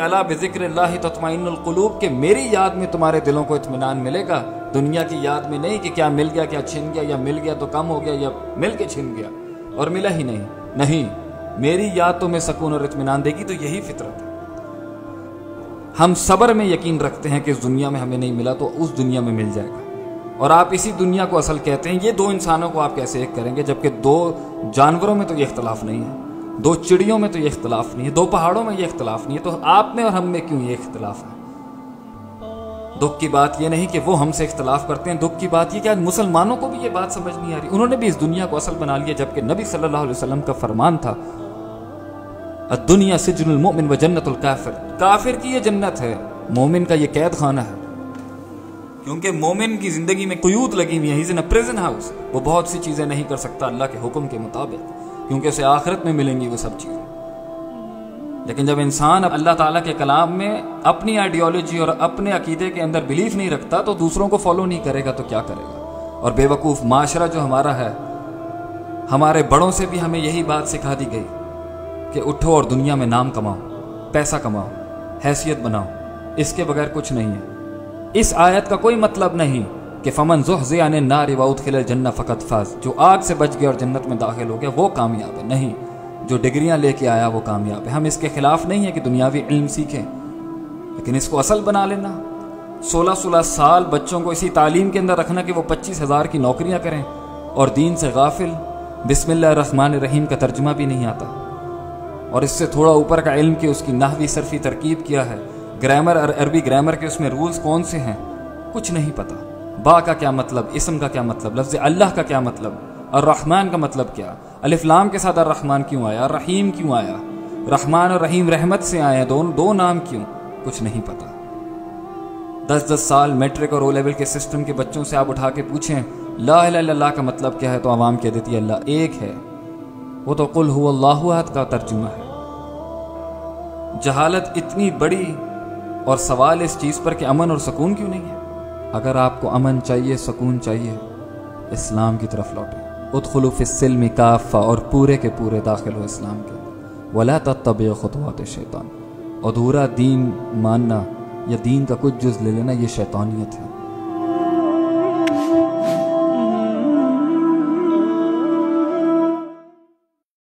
اللہ بذکر اللہ تطمئن القلوب کہ میری یاد میں تمہارے دلوں کو اطمینان ملے گا۔ دنیا کی یاد میں نہیں کہ کیا مل گیا، کیا چھن گیا، یا مل گیا تو کم ہو گیا، یا مل کے چھن گیا۔ اور ملا ہی نہیں۔ نہیں، میری یاد تمہیں سکون اور اطمینان دے گی تو یہی فطرت ہے۔ ہم صبر میں یقین رکھتے ہیں کہ اس دنیا میں ہمیں نہیں ملا تو اس دنیا میں مل جائے گا۔ اور آپ اسی دنیا کو اصل کہتے ہیں، یہ دو انسانوں کو آپ کیسے ایک کریں گے؟ جبکہ دو جانوروں میں تو یہ اختلاف نہیں ہے۔ دو چڑیوں میں تو یہ اختلاف نہیں ہے، دو پہاڑوں میں یہ اختلاف نہیں ہے، تو آپ میں اور ہم میں کیوں یہ اختلاف ہے؟ دکھ کی بات یہ نہیں کہ وہ ہم سے اختلاف کرتے ہیں، دکھ کی بات یہ کہ آج مسلمانوں کو بھی یہ بات سمجھ نہیں آ رہی۔ انہوں نے بھی اس دنیا کو اصل بنا لیا جبکہ نبی صلی اللہ علیہ وسلم کا فرمان تھا دنیا سجن المؤمن و جنت الکافر۔ کافر کی یہ جنت ہے، مومن کا یہ قید خانہ ہے۔ کیونکہ مومن کی زندگی میں قیود لگی ہوئی ہیں پریزن ہاؤس وہ بہت سی چیزیں نہیں کر سکتا، اللہ کے حکم کے مطابق۔ کیونکہ اسے آخرت میں ملیں گی وہ سب چیزیں۔ لیکن جب انسان اللہ تعالیٰ کے کلام میں اپنی آئیڈیالوجی اور اپنے عقیدے کے اندر بلیف نہیں رکھتا تو دوسروں کو فالو نہیں کرے گا تو کیا کرے گا؟ اور بے وقوف معاشرہ جو ہمارا ہے، ہمارے بڑوں سے بھی ہمیں یہی بات سکھا دی گئی کہ اٹھو اور دنیا میں نام کماؤ، پیسہ کماؤ، حیثیت بناؤ، اس کے بغیر کچھ نہیں ہے۔ اس آیت کا کوئی مطلب نہیں۔ کہ فمن زحزیان نار وادخل الجنہ فقط فاز۔ جو آگ سے بچ گیا اور جنت میں داخل ہو گیا وہ کامیاب ہے۔ نہیں، جو ڈگریاں لے کے آیا، وہ کامیاب ہے۔ ہم اس کے خلاف نہیں ہیں کہ دنیاوی علم سیکھیں، لیکن اس کو اصل بنا لینا۔ سولہ سولہ سال بچوں کو اسی تعلیم کے اندر رکھنا کہ وہ پچیس ہزار کی نوکریاں کریں اور دین سے غافل۔ بسم اللہ الرحمن الرحیم کا ترجمہ بھی نہیں آتا۔ اور اس سے تھوڑا اوپر کا علم کہ اس کی نحوی صرفی ترکیب کیا ہے۔ گرامر اور عربی گرامر کے اس میں رولز کون سے ہیں؟ کچھ نہیں پتا۔ با کا کیا مطلب؟ اسم کا کیا مطلب؟ لفظ اللہ کا کیا مطلب؟ اور رحمان کا مطلب کیا؟ الفلام کے ساتھ الرحمن کیوں آیا؟ رحیم کیوں آیا؟ رحمان اور رحیم رحمت سے آئے دو دو نام کیوں؟ کچھ نہیں پتا۔ دس دس سال میٹرک اور او لیول کے سسٹم کے بچوں سے آپ اٹھا کے پوچھیں، لا الہ الا اللہ کا مطلب کیا ہے؟ تو عوام کہہ دیتی ہے، اللہ ایک ہے۔ وہ تو قل ہو اللہ کا ترجمہ ہے۔ جہالت اتنی بڑی اور سوال اس چیز پر کہ امن اور سکون کیوں نہیں ہے؟ اگر آپ کو امن چاہیے، سکون چاہیے، اسلام کی طرف لوٹیں۔ ادخلوف السلم کافہ اور پورے کے پورے داخل ہو اسلام کے۔ ولا تب خطوات شیطان ادھورا دین ماننا یا دین کا کچھ جز لے لینا، یہ شیطانیت ہے۔